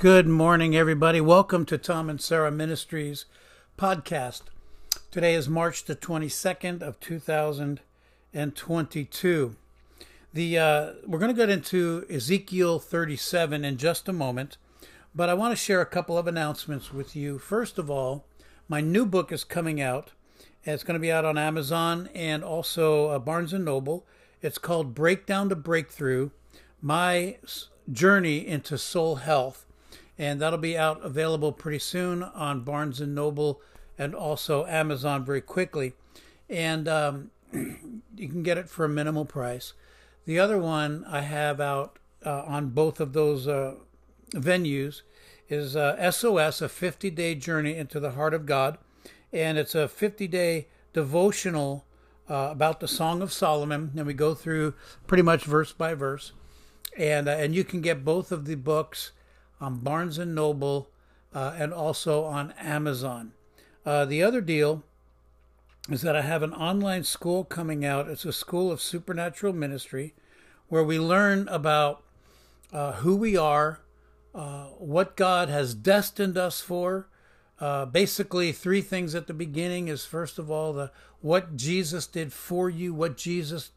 Good morning, everybody. Welcome to Tom and Sarah Ministries podcast. Today is March the 22nd of 2022. The uh, we're going to get into Ezekiel 37 in just a moment, but I want to share a couple of announcements with you. First of all, my new book is coming out. It's going to be out on Amazon and also uh, Barnes and Noble. It's called Breakdown to Breakthrough: My Journey into Soul Health and that'll be out available pretty soon on Barnes and Noble and also Amazon very quickly. And um, you can get it for a minimal price. The other one I have out uh, on both of those uh, venues is uh, SOS, a 50 day journey into the heart of God. And it's a 50 day devotional uh, about the Song of Solomon. And we go through pretty much verse by verse. And, uh, and you can get both of the books on Barnes and Noble, uh, and also on Amazon. Uh, the other deal is that I have an online school coming out. It's a school of supernatural ministry where we learn about uh, who we are, uh, what God has destined us for. Uh, basically, three things at the beginning is first of all the what Jesus did for you, what Jesus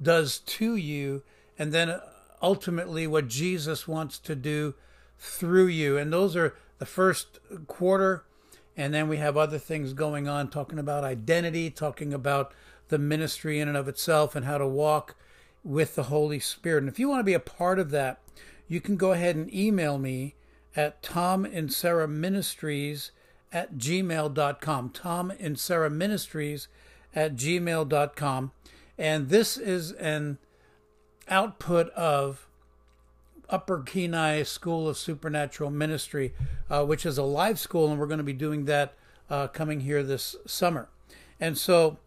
does to you, and then ultimately what Jesus wants to do through you. And those are the first quarter. And then we have other things going on, talking about identity, talking about the ministry in and of itself, and how to walk with the Holy Spirit. And if you want to be a part of that, you can go ahead and email me at Tom and Sarah Ministries at gmail.com. Tom and Sarah Ministries at gmail.com. And this is an output of Upper Kenai School of Supernatural Ministry, uh, which is a live school, and we're going to be doing that uh, coming here this summer. And so,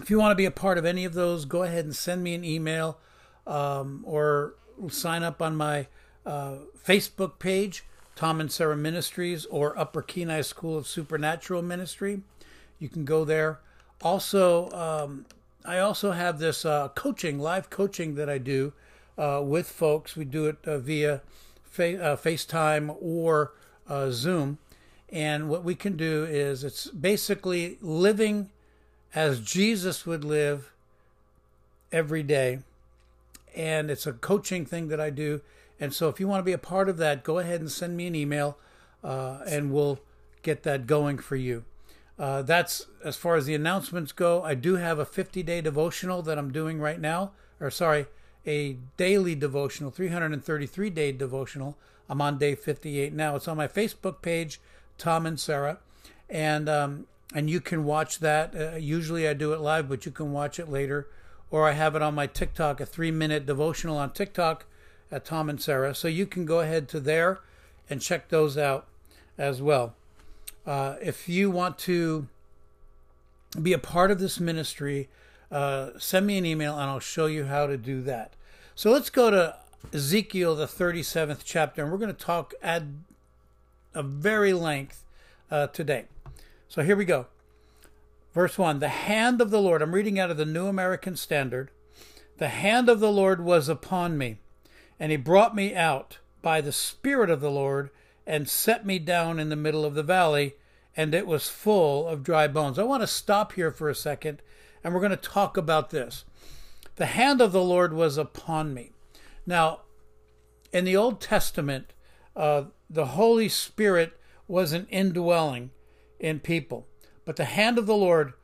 if you want to be a part of any of those, go ahead and send me an email um, or sign up on my uh, Facebook page, Tom and Sarah Ministries, or Upper Kenai School of Supernatural Ministry. You can go there. Also, um, I also have this uh, coaching, live coaching that I do uh, with folks. We do it uh, via fa- uh, FaceTime or uh, Zoom. And what we can do is it's basically living as Jesus would live every day. And it's a coaching thing that I do. And so if you want to be a part of that, go ahead and send me an email uh, and we'll get that going for you. Uh, that's as far as the announcements go. I do have a 50 day devotional that I'm doing right now, or sorry, a daily devotional, 333 day devotional. I'm on day 58 now. It's on my Facebook page, Tom and Sarah, and um, and you can watch that. Uh, usually I do it live, but you can watch it later, or I have it on my TikTok, a three minute devotional on TikTok at Tom and Sarah. So you can go ahead to there and check those out as well. Uh, if you want to be a part of this ministry, uh, send me an email and I'll show you how to do that. So let's go to Ezekiel, the 37th chapter, and we're going to talk at a very length uh, today. So here we go. Verse 1 The hand of the Lord, I'm reading out of the New American Standard. The hand of the Lord was upon me, and he brought me out by the Spirit of the Lord and set me down in the middle of the valley, and it was full of dry bones. I want to stop here for a second and we're going to talk about this. The hand of the Lord was upon me. Now, in the Old Testament, uh, the Holy Spirit was an indwelling in people, but the hand of the Lord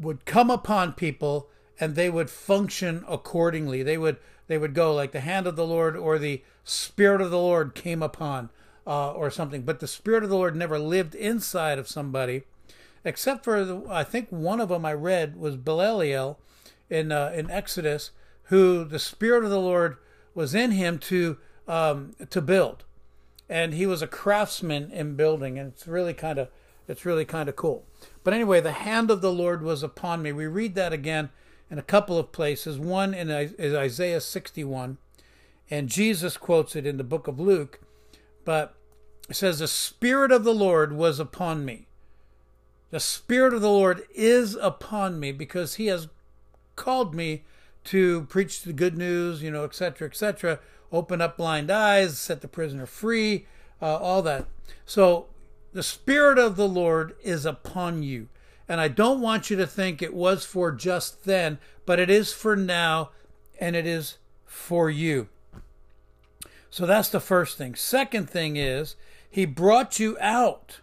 would come upon people and they would function accordingly. They would they would go like the hand of the Lord or the Spirit of the Lord came upon uh, or something. But the Spirit of the Lord never lived inside of somebody except for the, I think one of them I read was Bezalel in uh, in Exodus, who the Spirit of the Lord was in him to um, to build, and he was a craftsman in building, and it's really kind of it's really kind of cool. But anyway, the hand of the Lord was upon me. We read that again in a couple of places. One in is Isaiah 61, and Jesus quotes it in the book of Luke, but it says, "The Spirit of the Lord was upon me." The Spirit of the Lord is upon me because He has called me to preach the good news, you know, etc., etc., open up blind eyes, set the prisoner free, uh, all that. So the Spirit of the Lord is upon you. And I don't want you to think it was for just then, but it is for now and it is for you. So that's the first thing. Second thing is, He brought you out.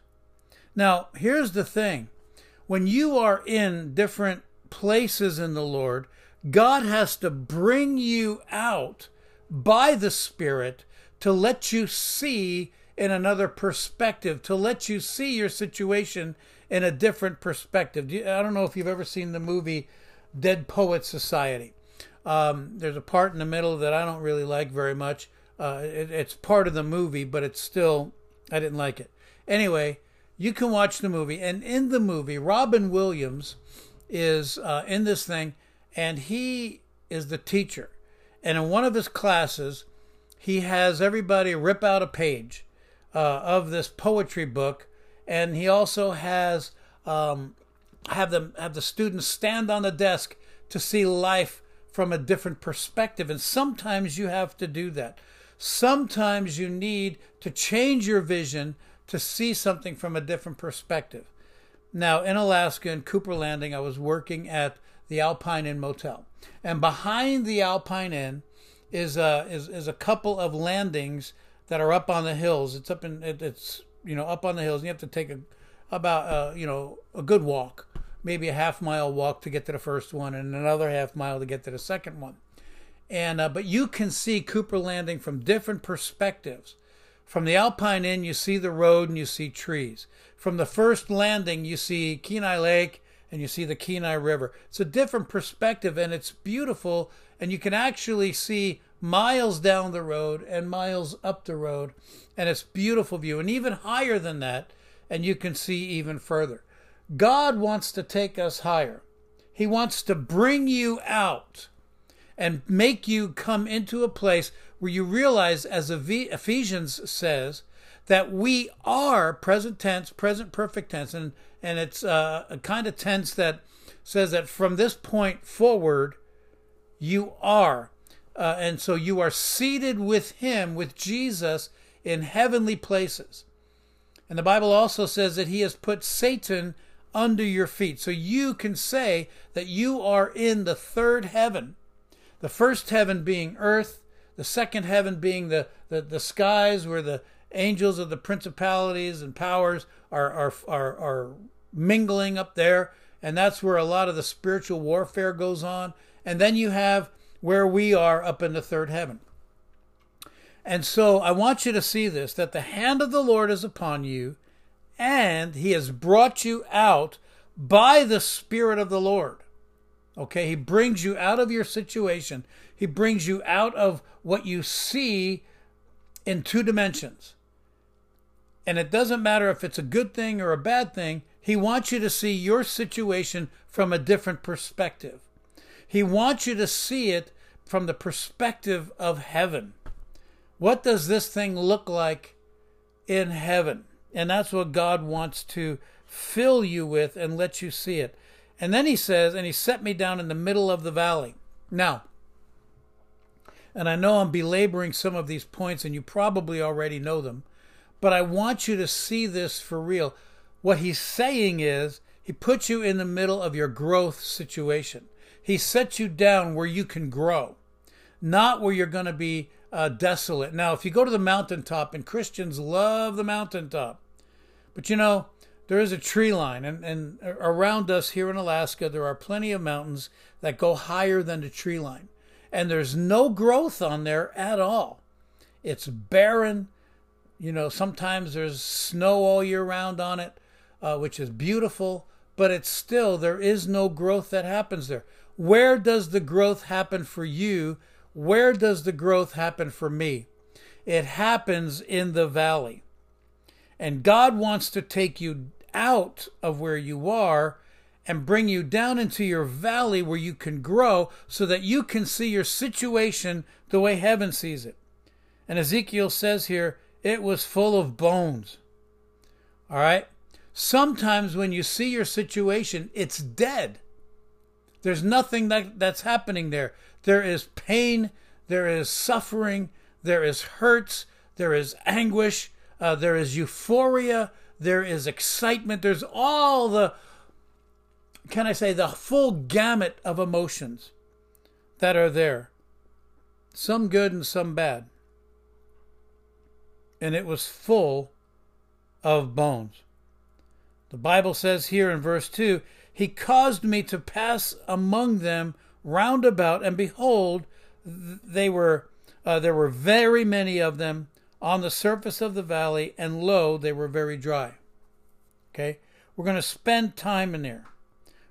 Now, here's the thing when you are in different places in the Lord, God has to bring you out by the Spirit to let you see in another perspective, to let you see your situation in a different perspective. I don't know if you've ever seen the movie Dead Poet Society. Um, there's a part in the middle that I don't really like very much. Uh, it, it's part of the movie, but it's still, I didn't like it. Anyway, you can watch the movie, and in the movie, Robin Williams is uh, in this thing, and he is the teacher. And in one of his classes, he has everybody rip out a page uh, of this poetry book, and he also has um, have them have the students stand on the desk to see life from a different perspective. And sometimes you have to do that. Sometimes you need to change your vision to see something from a different perspective. Now, in Alaska, in Cooper Landing, I was working at the Alpine Inn Motel. And behind the Alpine Inn is a, is, is a couple of landings that are up on the hills. It's up in, it, it's, you know, up on the hills. And you have to take a, about, uh, you know, a good walk, maybe a half mile walk to get to the first one and another half mile to get to the second one. And, uh, but you can see Cooper Landing from different perspectives. From the Alpine Inn, you see the road and you see trees. From the first landing, you see Kenai Lake and you see the Kenai River. It's a different perspective and it's beautiful. And you can actually see miles down the road and miles up the road. And it's beautiful view. And even higher than that, and you can see even further. God wants to take us higher. He wants to bring you out and make you come into a place where you realize, as Ephesians says, that we are present tense, present perfect tense, and and it's uh, a kind of tense that says that from this point forward, you are, uh, and so you are seated with Him, with Jesus, in heavenly places. And the Bible also says that He has put Satan under your feet, so you can say that you are in the third heaven. The first heaven being earth, the second heaven being the, the, the skies where the angels of the principalities and powers are, are, are, are mingling up there. And that's where a lot of the spiritual warfare goes on. And then you have where we are up in the third heaven. And so I want you to see this that the hand of the Lord is upon you, and he has brought you out by the Spirit of the Lord. Okay, he brings you out of your situation. He brings you out of what you see in two dimensions. And it doesn't matter if it's a good thing or a bad thing, he wants you to see your situation from a different perspective. He wants you to see it from the perspective of heaven. What does this thing look like in heaven? And that's what God wants to fill you with and let you see it. And then he says, and he set me down in the middle of the valley. Now, and I know I'm belaboring some of these points, and you probably already know them, but I want you to see this for real. What he's saying is, he puts you in the middle of your growth situation. He sets you down where you can grow, not where you're going to be uh, desolate. Now, if you go to the mountaintop, and Christians love the mountaintop, but you know, there is a tree line, and, and around us here in Alaska, there are plenty of mountains that go higher than the tree line. And there's no growth on there at all. It's barren. You know, sometimes there's snow all year round on it, uh, which is beautiful, but it's still, there is no growth that happens there. Where does the growth happen for you? Where does the growth happen for me? It happens in the valley. And God wants to take you out of where you are and bring you down into your valley where you can grow so that you can see your situation the way heaven sees it. And Ezekiel says here, it was full of bones. All right? Sometimes when you see your situation, it's dead. There's nothing that, that's happening there. There is pain, there is suffering, there is hurts, there is anguish, uh, there is euphoria, there is excitement, there's all the, can I say, the full gamut of emotions that are there. Some good and some bad. And it was full of bones. The Bible says here in verse 2 He caused me to pass among them round about, and behold, they were uh, there were very many of them on the surface of the valley, and lo, they were very dry. Okay, we're going to spend time in there.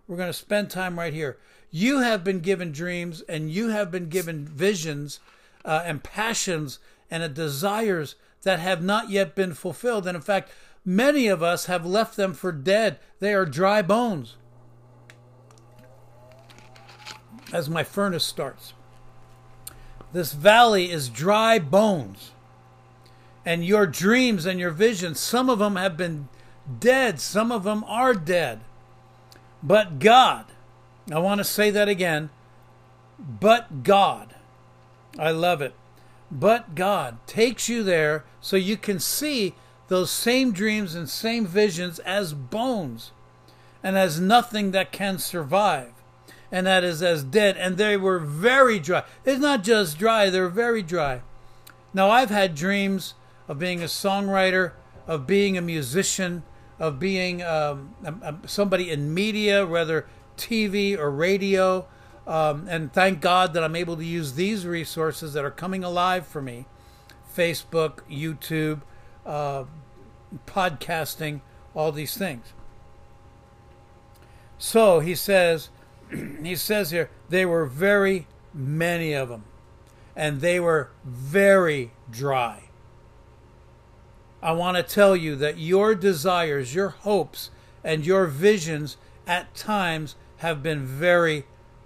We're going to spend time right here. You have been given dreams, and you have been given visions, uh, and passions, and desires that have not yet been fulfilled. And in fact, many of us have left them for dead. They are dry bones. As my furnace starts, this valley is dry bones. And your dreams and your visions, some of them have been dead, some of them are dead. But God, I want to say that again, but God, I love it. But God takes you there so you can see those same dreams and same visions as bones and as nothing that can survive and that is as dead. And they were very dry. It's not just dry, they're very dry. Now, I've had dreams of being a songwriter, of being a musician, of being um, somebody in media, whether TV or radio. Um, and thank God that I'm able to use these resources that are coming alive for me Facebook, YouTube, uh, podcasting, all these things. So he says, he says here, they were very many of them, and they were very dry. I want to tell you that your desires, your hopes, and your visions at times have been very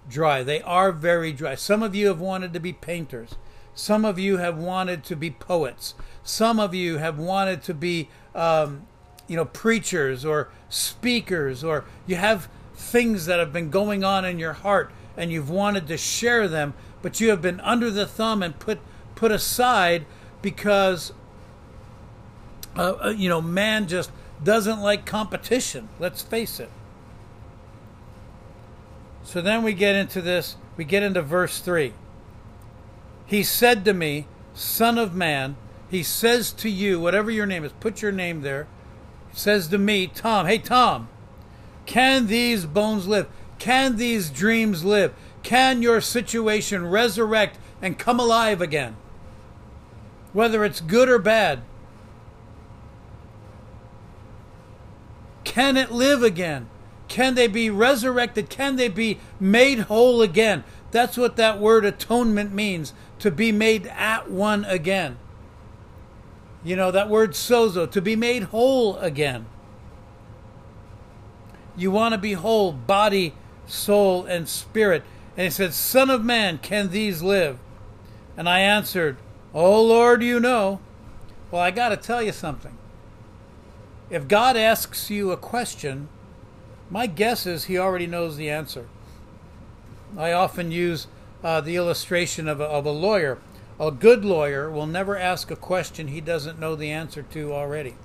dry. They are very dry. Some of you have wanted to be painters. Some of you have wanted to be poets. Some of you have wanted to be, um, you know, preachers or speakers, or you have things that have been going on in your heart and you've wanted to share them, but you have been under the thumb and put put aside because uh, uh, you know man just doesn't like competition. Let's face it. So then we get into this. We get into verse three. He said to me, "Son of man." He says to you, whatever your name is, put your name there. He says to me, Tom. Hey, Tom. Can these bones live? Can these dreams live? Can your situation resurrect and come alive again? Whether it's good or bad. Can it live again? Can they be resurrected? Can they be made whole again? That's what that word atonement means to be made at one again. You know, that word sozo, to be made whole again. You want to be whole, body, soul, and spirit. And he said, Son of man, can these live? And I answered, Oh Lord, you know. Well, I got to tell you something. If God asks you a question, my guess is he already knows the answer. I often use uh, the illustration of a, of a lawyer. A good lawyer will never ask a question he doesn't know the answer to already.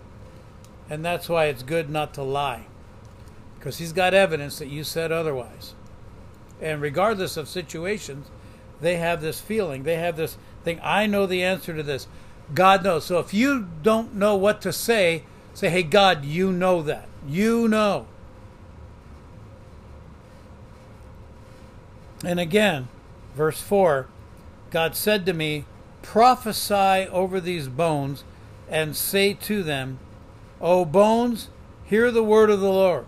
And that's why it's good not to lie because he's got evidence that you said otherwise. And regardless of situations, they have this feeling, they have this thing I know the answer to this. God knows. So if you don't know what to say, say, hey, God, you know that. You know. And again, verse 4 God said to me, Prophesy over these bones and say to them, O bones, hear the word of the Lord.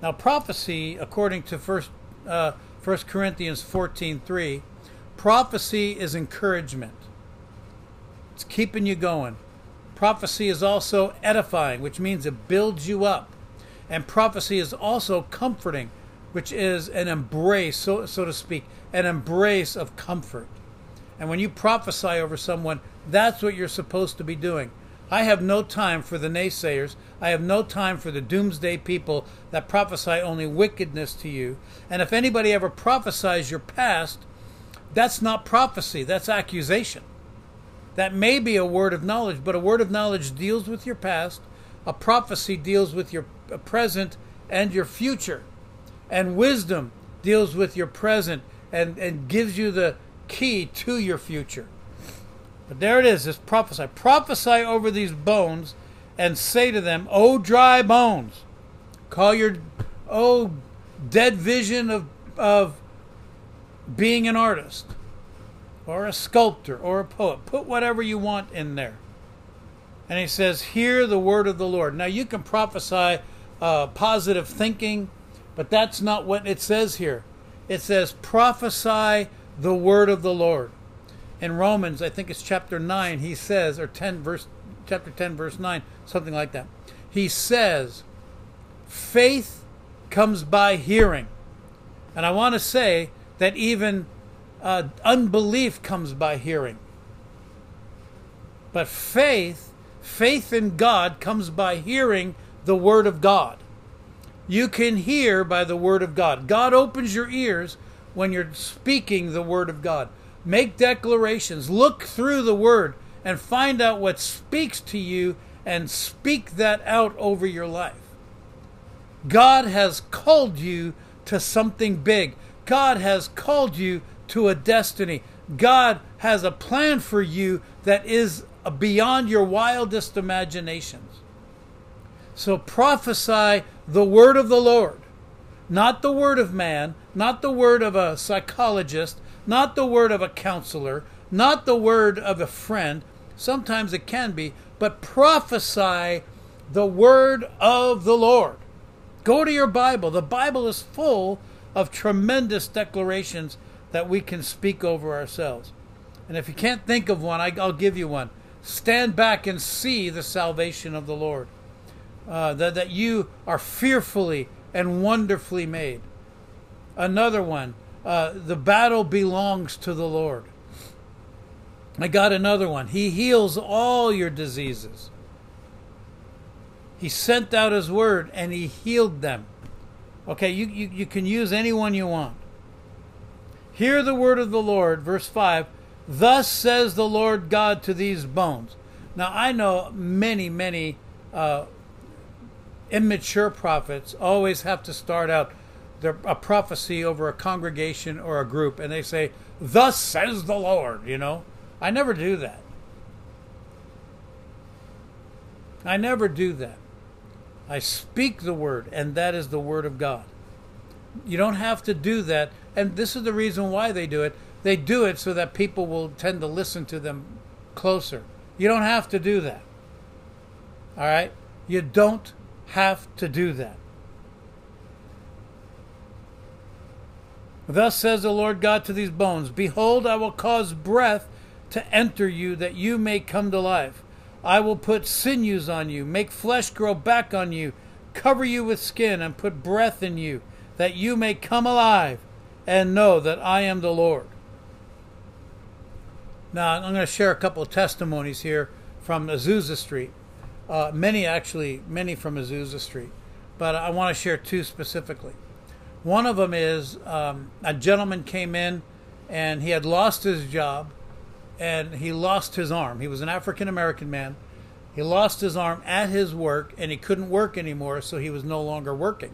Now, prophecy, according to First uh, 1 Corinthians 14:3, prophecy is encouragement. It's keeping you going. Prophecy is also edifying, which means it builds you up. And prophecy is also comforting, which is an embrace, so, so to speak, an embrace of comfort. And when you prophesy over someone, that's what you're supposed to be doing. I have no time for the naysayers. I have no time for the doomsday people that prophesy only wickedness to you. And if anybody ever prophesies your past, that's not prophecy, that's accusation. That may be a word of knowledge, but a word of knowledge deals with your past. A prophecy deals with your present and your future. And wisdom deals with your present and, and gives you the key to your future. But there it is, this prophesy. Prophesy over these bones and say to them, O dry bones, call your, O dead vision of, of being an artist or a sculptor or a poet. Put whatever you want in there. And he says, Hear the word of the Lord. Now you can prophesy uh, positive thinking, but that's not what it says here. It says, Prophesy the word of the Lord. In Romans, I think it's chapter 9, he says, or 10 verse chapter 10 verse 9, something like that. He says, faith comes by hearing. And I want to say that even uh, unbelief comes by hearing. But faith, faith in God comes by hearing the word of God. You can hear by the word of God. God opens your ears when you're speaking the word of God. Make declarations. Look through the word and find out what speaks to you and speak that out over your life. God has called you to something big. God has called you to a destiny. God has a plan for you that is beyond your wildest imaginations. So prophesy the word of the Lord, not the word of man, not the word of a psychologist, not the word of a counselor, not the word of a friend. Sometimes it can be, but prophesy the word of the Lord. Go to your Bible. The Bible is full of tremendous declarations that we can speak over ourselves. And if you can't think of one, I'll give you one. Stand back and see the salvation of the Lord. Uh, that, that you are fearfully and wonderfully made. Another one, uh, the battle belongs to the Lord. I got another one. He heals all your diseases. He sent out his word and he healed them. Okay, you, you, you can use any one you want. Hear the word of the Lord, verse 5. Thus says the Lord God to these bones. Now, I know many, many uh, immature prophets always have to start out their, a prophecy over a congregation or a group, and they say, Thus says the Lord, you know. I never do that. I never do that. I speak the word, and that is the word of God. You don't have to do that. And this is the reason why they do it. They do it so that people will tend to listen to them closer. You don't have to do that. All right? You don't have to do that. Thus says the Lord God to these bones Behold, I will cause breath to enter you, that you may come to life. I will put sinews on you, make flesh grow back on you, cover you with skin, and put breath in you, that you may come alive and know that I am the Lord. Now, I'm going to share a couple of testimonies here from Azusa Street. Uh, many, actually, many from Azusa Street. But I want to share two specifically. One of them is um, a gentleman came in and he had lost his job and he lost his arm. He was an African American man. He lost his arm at his work and he couldn't work anymore, so he was no longer working.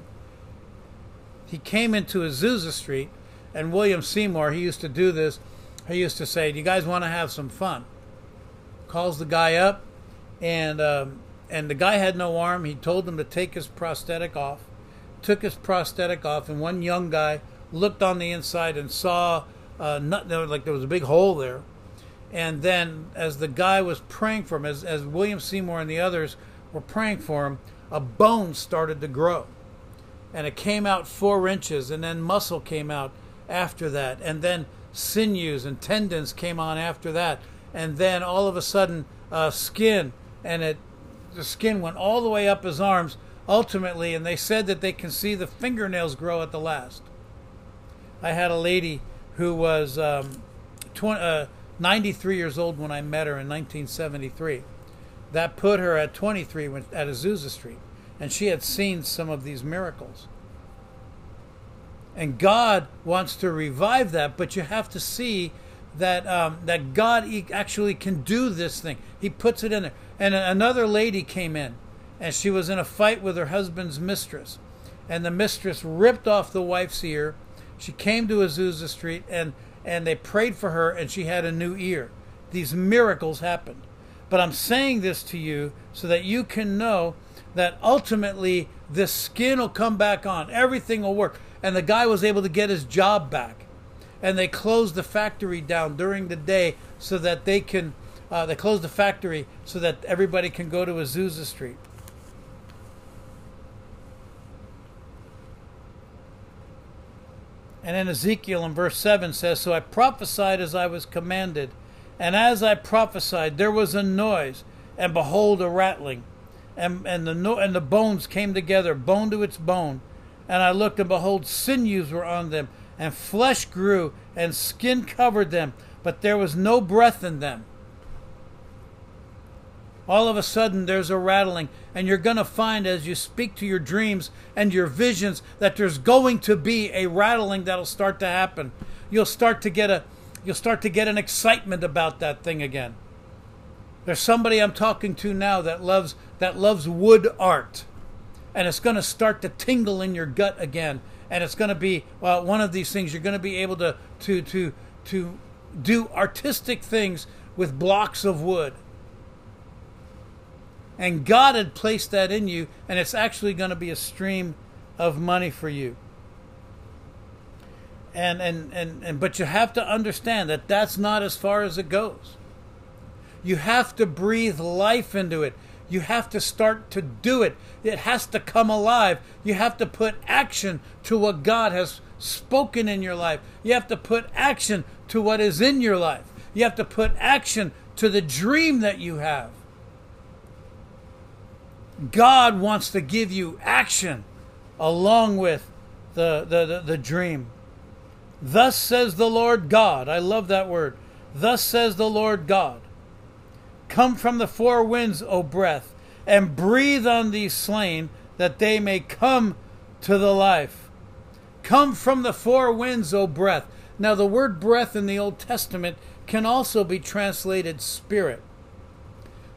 He came into Azusa Street, and William Seymour, he used to do this. He used to say, Do you guys want to have some fun? Calls the guy up, and um, and the guy had no arm. He told him to take his prosthetic off. Took his prosthetic off, and one young guy looked on the inside and saw uh, not, like there was a big hole there and then, as the guy was praying for him, as, as William Seymour and the others were praying for him, a bone started to grow. And it came out four inches, and then muscle came out after that. And then sinews and tendons came on after that. And then all of a sudden, uh, skin, and it the skin went all the way up his arms ultimately. And they said that they can see the fingernails grow at the last. I had a lady who was um, 20. Uh, 93 years old when I met her in 1973. That put her at 23 at Azusa Street, and she had seen some of these miracles. And God wants to revive that, but you have to see that um, that God actually can do this thing. He puts it in there. And another lady came in, and she was in a fight with her husband's mistress, and the mistress ripped off the wife's ear. She came to Azusa Street, and and they prayed for her, and she had a new ear. These miracles happened. But I'm saying this to you so that you can know that ultimately this skin will come back on. Everything will work. And the guy was able to get his job back. And they closed the factory down during the day so that they can, uh, they closed the factory so that everybody can go to Azusa Street. And in Ezekiel in verse 7 says, So I prophesied as I was commanded, and as I prophesied, there was a noise, and behold, a rattling and and the and the bones came together, bone to its bone. And I looked, and behold, sinews were on them, and flesh grew, and skin covered them, but there was no breath in them. All of a sudden, there's a rattling, and you're going to find as you speak to your dreams and your visions that there's going to be a rattling that'll start to happen. You'll start to get a, you'll start to get an excitement about that thing again. There's somebody I'm talking to now that loves that loves wood art, and it's going to start to tingle in your gut again, and it's going to be well, one of these things. You're going to be able to to to to do artistic things with blocks of wood. And God had placed that in you, and it's actually going to be a stream of money for you. And, and, and, and but you have to understand that that's not as far as it goes. You have to breathe life into it. You have to start to do it. It has to come alive. You have to put action to what God has spoken in your life. You have to put action to what is in your life. You have to put action to the dream that you have. God wants to give you action along with the, the, the, the, dream. Thus says the Lord God. I love that word. Thus says the Lord God. Come from the four winds, O breath, and breathe on these slain, that they may come to the life. Come from the four winds, O breath. Now, the word breath in the Old Testament can also be translated spirit.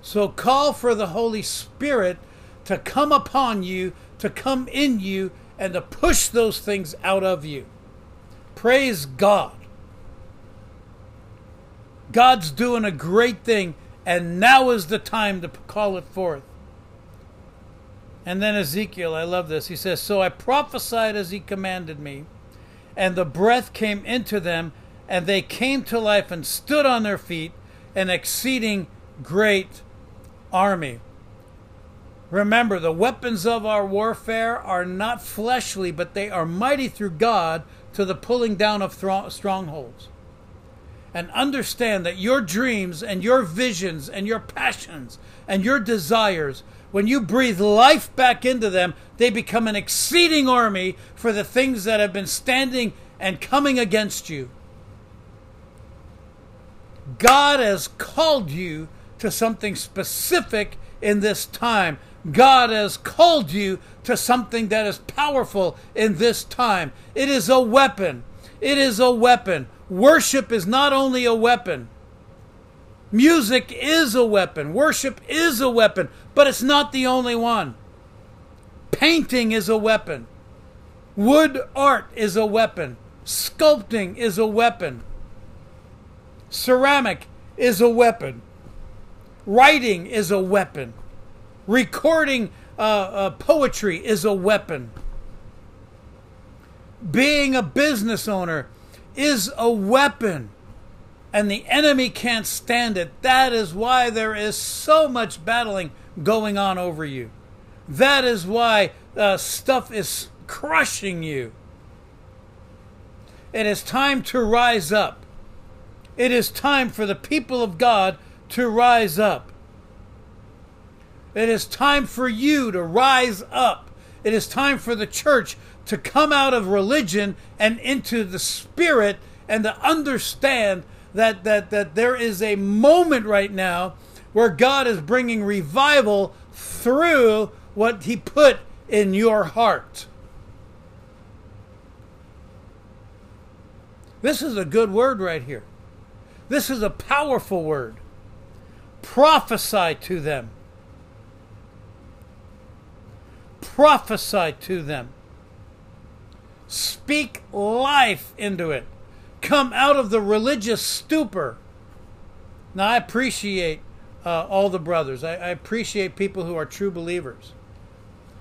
So call for the Holy Spirit to come upon you, to come in you, and to push those things out of you. Praise God. God's doing a great thing and now is the time to call it forth. And then Ezekiel, I love this. He says, So I prophesied as he commanded me, and the breath came into them, and they came to life and stood on their feet, an exceeding great army. Remember, the weapons of our warfare are not fleshly, but they are mighty through God to the pulling down of strongholds and understand that your dreams and your visions and your passions and your desires, when you breathe life back into them, they become an exceeding army for the things that have been standing and coming against you. God has called you to something specific in this time. God has called you to something that is powerful in this time. It is a weapon. It is a weapon. Worship is not only a weapon, music is a weapon, worship is a weapon, but it's not the only one. Painting is a weapon, wood art is a weapon, sculpting is a weapon, ceramic is a weapon, writing is a weapon, recording uh, uh, poetry is a weapon. Being a business owner is a weapon and the enemy can't stand it. That is why there is so much battling going on over you. That is why uh, stuff is crushing you. It is time to rise up. It is time for the people of God to rise up. It is time for you to rise up. It is time for the church to come out of religion and into the spirit and to understand that, that, that there is a moment right now where God is bringing revival through what He put in your heart. This is a good word right here. This is a powerful word. Prophesy to them. Prophesy to them. Speak life into it. Come out of the religious stupor. Now, I appreciate uh, all the brothers. I, I appreciate people who are true believers.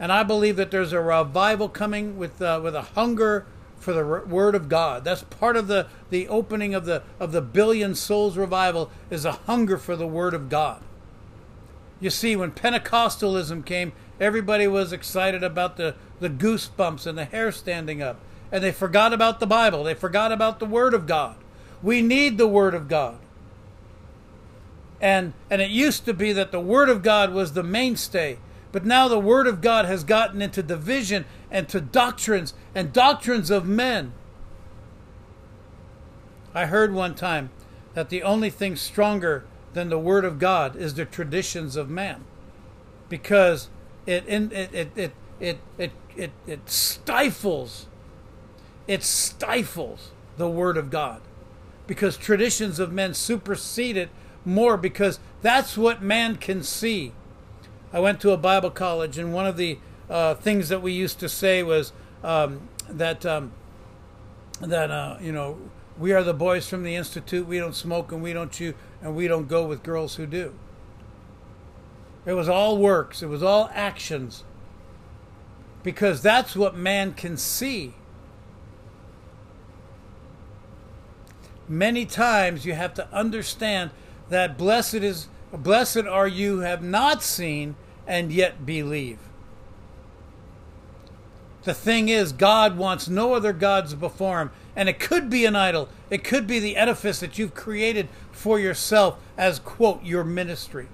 And I believe that there's a revival coming with, uh, with a hunger for the word of God. That's part of the, the opening of the, of the billion souls revival is a hunger for the word of God. You see, when Pentecostalism came, everybody was excited about the, the goosebumps and the hair standing up. And they forgot about the Bible. They forgot about the Word of God. We need the Word of God. And, and it used to be that the Word of God was the mainstay. But now the Word of God has gotten into division and to doctrines and doctrines of men. I heard one time that the only thing stronger than the Word of God is the traditions of man, because it it it it it it, it, it stifles it stifles the Word of God, because traditions of men supersede it more because that's what man can see. I went to a Bible college, and one of the uh, things that we used to say was um, that um, that uh, you know we are the boys from the institute. We don't smoke and we don't chew and we don't go with girls who do. It was all works. It was all actions. Because that's what man can see. Many times you have to understand that blessed is blessed are you who have not seen and yet believe. The thing is, God wants no other gods before him. And it could be an idol. It could be the edifice that you've created for yourself as, quote, your ministry.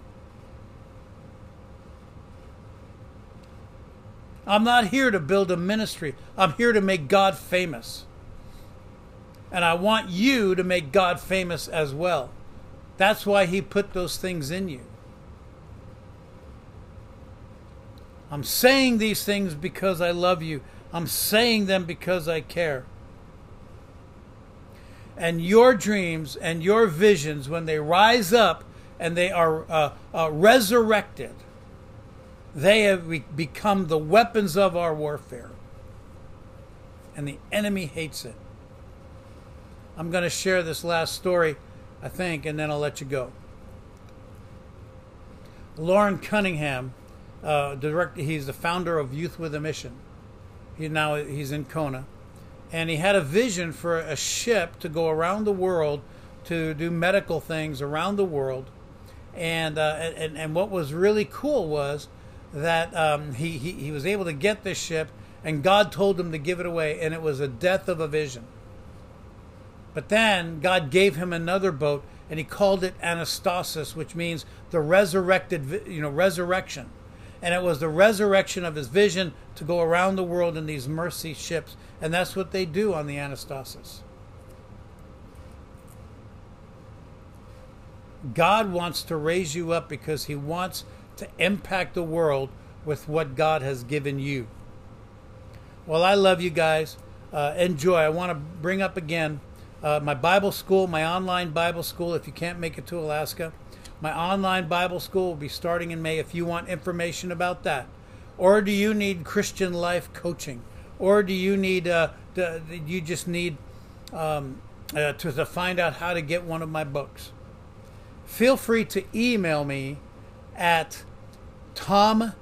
I'm not here to build a ministry. I'm here to make God famous. And I want you to make God famous as well. That's why He put those things in you. I'm saying these things because I love you. I'm saying them because I care. And your dreams and your visions, when they rise up and they are uh, uh, resurrected, they have become the weapons of our warfare. And the enemy hates it. I'm going to share this last story, I think, and then I'll let you go. Loren Cunningham uh, direct, he's the founder of Youth with a Mission. He now he's in Kona, and he had a vision for a ship to go around the world to do medical things around the world. And uh, and and what was really cool was that um, he, he he was able to get this ship, and God told him to give it away, and it was a death of a vision. But then God gave him another boat, and he called it Anastasis, which means the resurrected, you know, resurrection and it was the resurrection of his vision to go around the world in these mercy ships. And that's what they do on the Anastasis. God wants to raise you up because he wants to impact the world with what God has given you. Well, I love you guys. Uh, enjoy. I want to bring up again uh, my Bible school, my online Bible school, if you can't make it to Alaska. My online Bible school will be starting in May if you want information about that. Or do you need Christian life coaching? Or do you need, uh, you just need um, uh, to, to find out how to get one of my books? Feel free to email me at Tom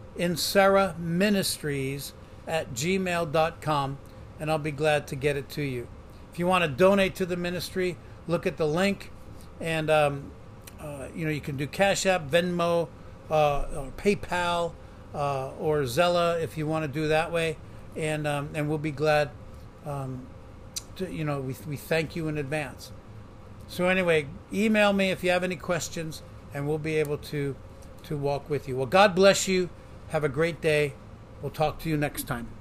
Ministries at gmail.com and I'll be glad to get it to you. If you want to donate to the ministry, look at the link and um, uh, you know, you can do Cash App, Venmo, uh, or PayPal, uh, or Zelle if you want to do that way, and um, and we'll be glad. Um, to, you know, we we thank you in advance. So anyway, email me if you have any questions, and we'll be able to to walk with you. Well, God bless you. Have a great day. We'll talk to you next time.